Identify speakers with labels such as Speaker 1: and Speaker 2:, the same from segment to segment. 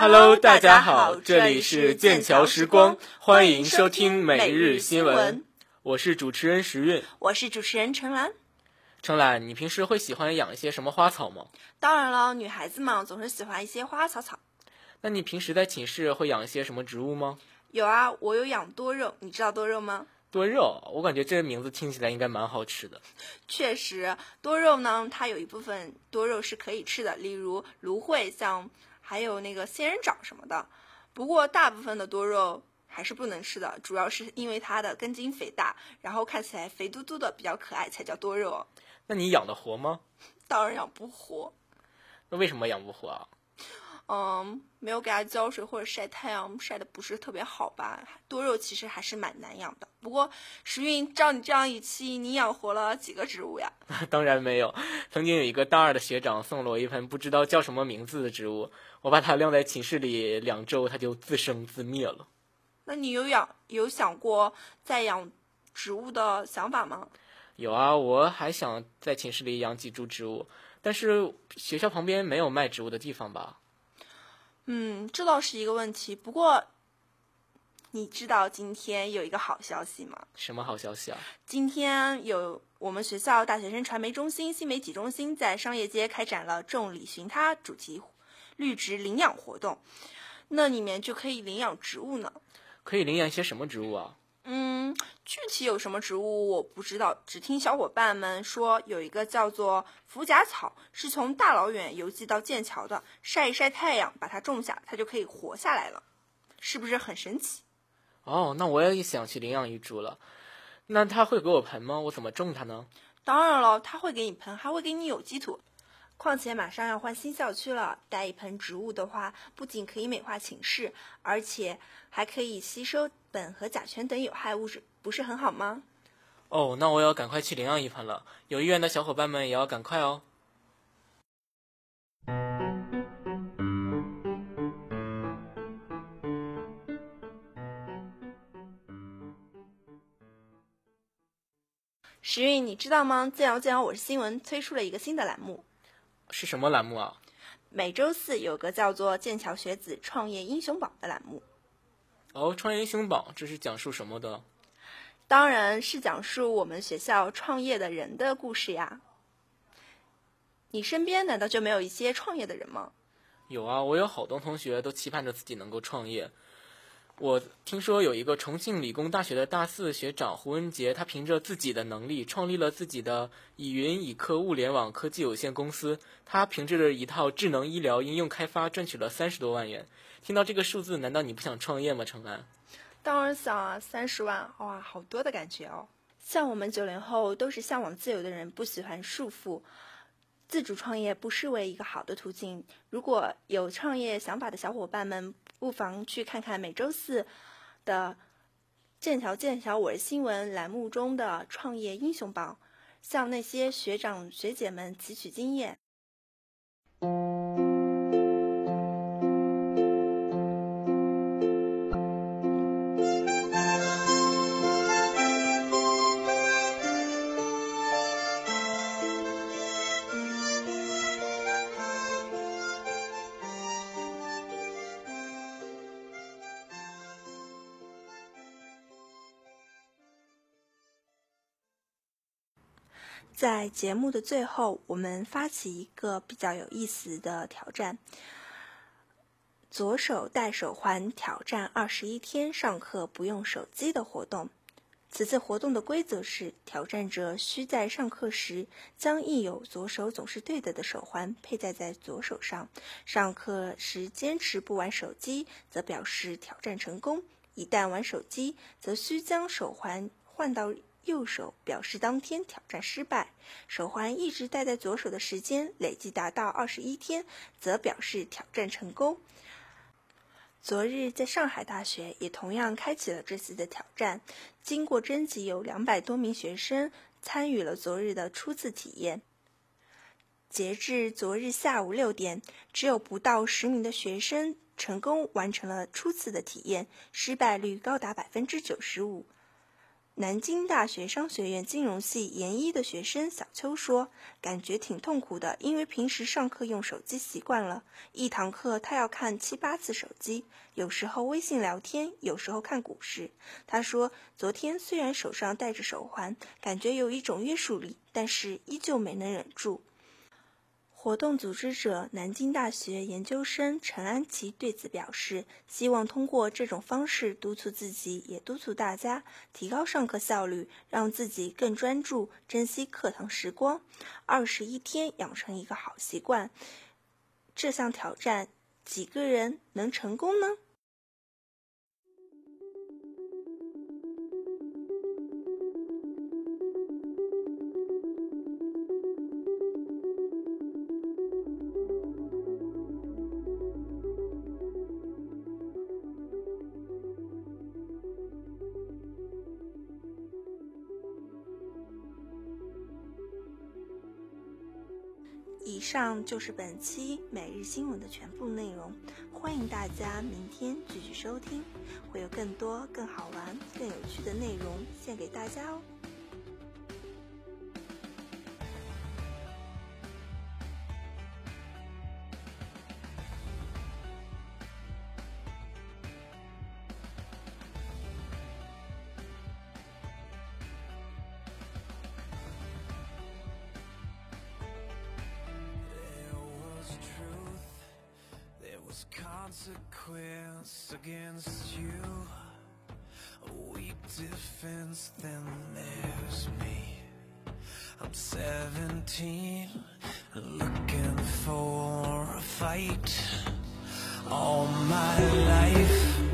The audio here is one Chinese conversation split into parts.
Speaker 1: Hello，大家好，这里是剑桥时光，欢迎收听每日新闻。我是主持人时运，
Speaker 2: 我是主持人陈兰。
Speaker 1: 陈兰，你平时会喜欢养一些什么花草吗？
Speaker 2: 当然了，女孩子嘛，总是喜欢一些花花草草。
Speaker 1: 那你平时在寝室会养一些什么植物吗？
Speaker 2: 有啊，我有养多肉，你知道多肉吗？
Speaker 1: 多肉，我感觉这个名字听起来应该蛮好吃的。
Speaker 2: 确实，多肉呢，它有一部分多肉是可以吃的，例如芦荟，像还有那个仙人掌什么的。不过大部分的多肉还是不能吃的，主要是因为它的根茎肥大，然后看起来肥嘟嘟的，比较可爱，才叫多肉。
Speaker 1: 那你养的活吗？
Speaker 2: 当然养不活。
Speaker 1: 那为什么养不活啊？
Speaker 2: 嗯，没有给它浇水或者晒太阳，晒的不是特别好吧？多肉其实还是蛮难养的。不过时运，照你这样一气，你养活了几个植物呀？
Speaker 1: 当然没有。曾经有一个大二的学长送了我一盆不知道叫什么名字的植物，我把它晾在寝室里两周，它就自生自灭了。
Speaker 2: 那你有养有想过再养植物的想法吗？
Speaker 1: 有啊，我还想在寝室里养几株植物，但是学校旁边没有卖植物的地方吧？
Speaker 2: 嗯，这倒是一个问题。不过，你知道今天有一个好消息吗？
Speaker 1: 什么好消息啊？
Speaker 2: 今天有我们学校大学生传媒中心新媒体中心在商业街开展了“众里寻他”主题绿植领养活动，那里面就可以领养植物呢。
Speaker 1: 可以领养一些什么植物啊？
Speaker 2: 嗯，具体有什么植物我不知道，只听小伙伴们说有一个叫做福甲草，是从大老远邮寄到剑桥的，晒一晒太阳，把它种下，它就可以活下来了，是不是很神奇？
Speaker 1: 哦，那我也想去领养一株了。那它会给我盆吗？我怎么种它呢？
Speaker 2: 当然了，它会给你盆，还会给你有机土。况且马上要换新校区了，带一盆植物的话，不仅可以美化寝室，而且还可以吸收苯和甲醛等有害物质，不是很好吗？
Speaker 1: 哦，那我要赶快去领养一盆了。有意愿的小伙伴们也要赶快哦。
Speaker 2: 时运，你知道吗？见摇见摇，我是新闻推出了一个新的栏目。
Speaker 1: 是什么栏目啊？
Speaker 2: 每周四有个叫做“剑桥学子创业英雄榜”的栏目。
Speaker 1: 哦，创业英雄榜这是讲述什么的？
Speaker 2: 当然是讲述我们学校创业的人的故事呀。你身边难道就没有一些创业的人吗？
Speaker 1: 有啊，我有好多同学都期盼着自己能够创业。我听说有一个重庆理工大学的大四学长胡文杰，他凭着自己的能力创立了自己的以云以科物联网科技有限公司。他凭借着一套智能医疗应用开发，赚取了三十多万元。听到这个数字，难道你不想创业吗？程安？
Speaker 2: 当然想啊，三十万，哇，好多的感觉哦。像我们九零后都是向往自由的人，不喜欢束缚，自主创业不失为一个好的途径。如果有创业想法的小伙伴们，不妨去看看每周四的“剑桥剑桥我是新闻”栏目中的创业英雄榜，向那些学长学姐们汲取经验。在节目的最后，我们发起一个比较有意思的挑战：左手戴手环挑战二十一天上课不用手机的活动。此次活动的规则是，挑战者需在上课时将印有“左手总是对的”的手环佩戴在左手上。上课时坚持不玩手机，则表示挑战成功；一旦玩手机，则需将手环换到。右手表示当天挑战失败，手环一直戴在左手的时间累计达到二十一天，则表示挑战成功。昨日在上海大学也同样开启了这次的挑战，经过征集，有两百多名学生参与了昨日的初次体验。截至昨日下午六点，只有不到十名的学生成功完成了初次的体验，失败率高达百分之九十五。南京大学商学院金融系研一的学生小邱说：“感觉挺痛苦的，因为平时上课用手机习惯了，一堂课他要看七八次手机，有时候微信聊天，有时候看股市。他说，昨天虽然手上戴着手环，感觉有一种约束力，但是依旧没能忍住。”活动组织者南京大学研究生陈安琪对此表示，希望通过这种方式督促自己，也督促大家提高上课效率，让自己更专注，珍惜课堂时光。二十一天养成一个好习惯，这项挑战几个人能成功呢？以上就是本期每日新闻的全部内容，欢迎大家明天继续收听，会有更多更好玩、更有趣的内容献给大家哦。
Speaker 3: Consequence against you. A weak defense, then there's me. I'm 17, looking for a fight. All my life,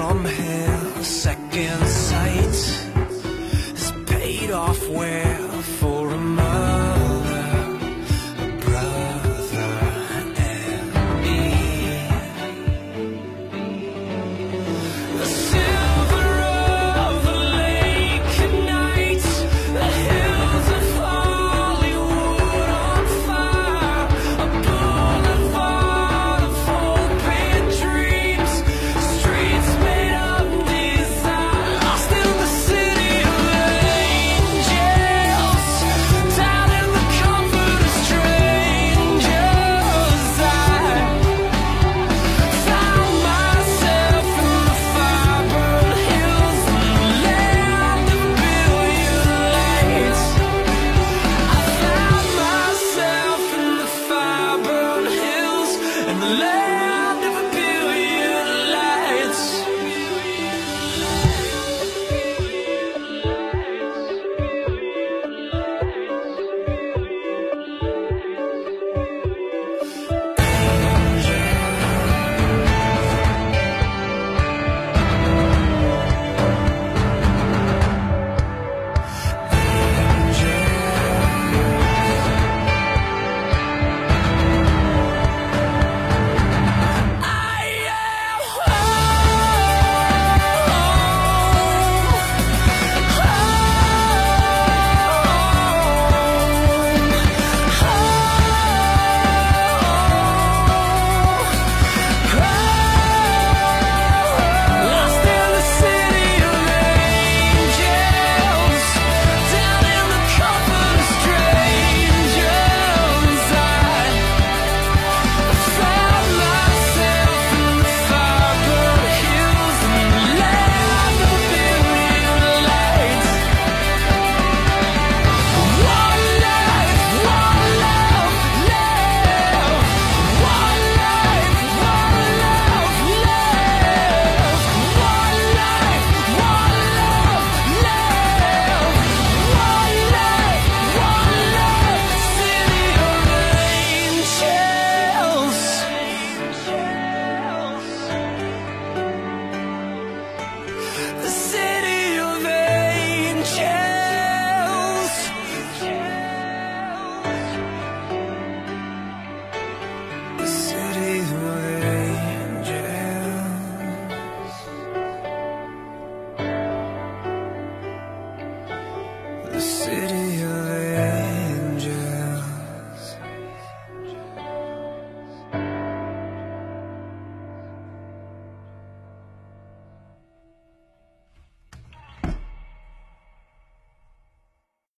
Speaker 3: from hell, second sight is paid off well for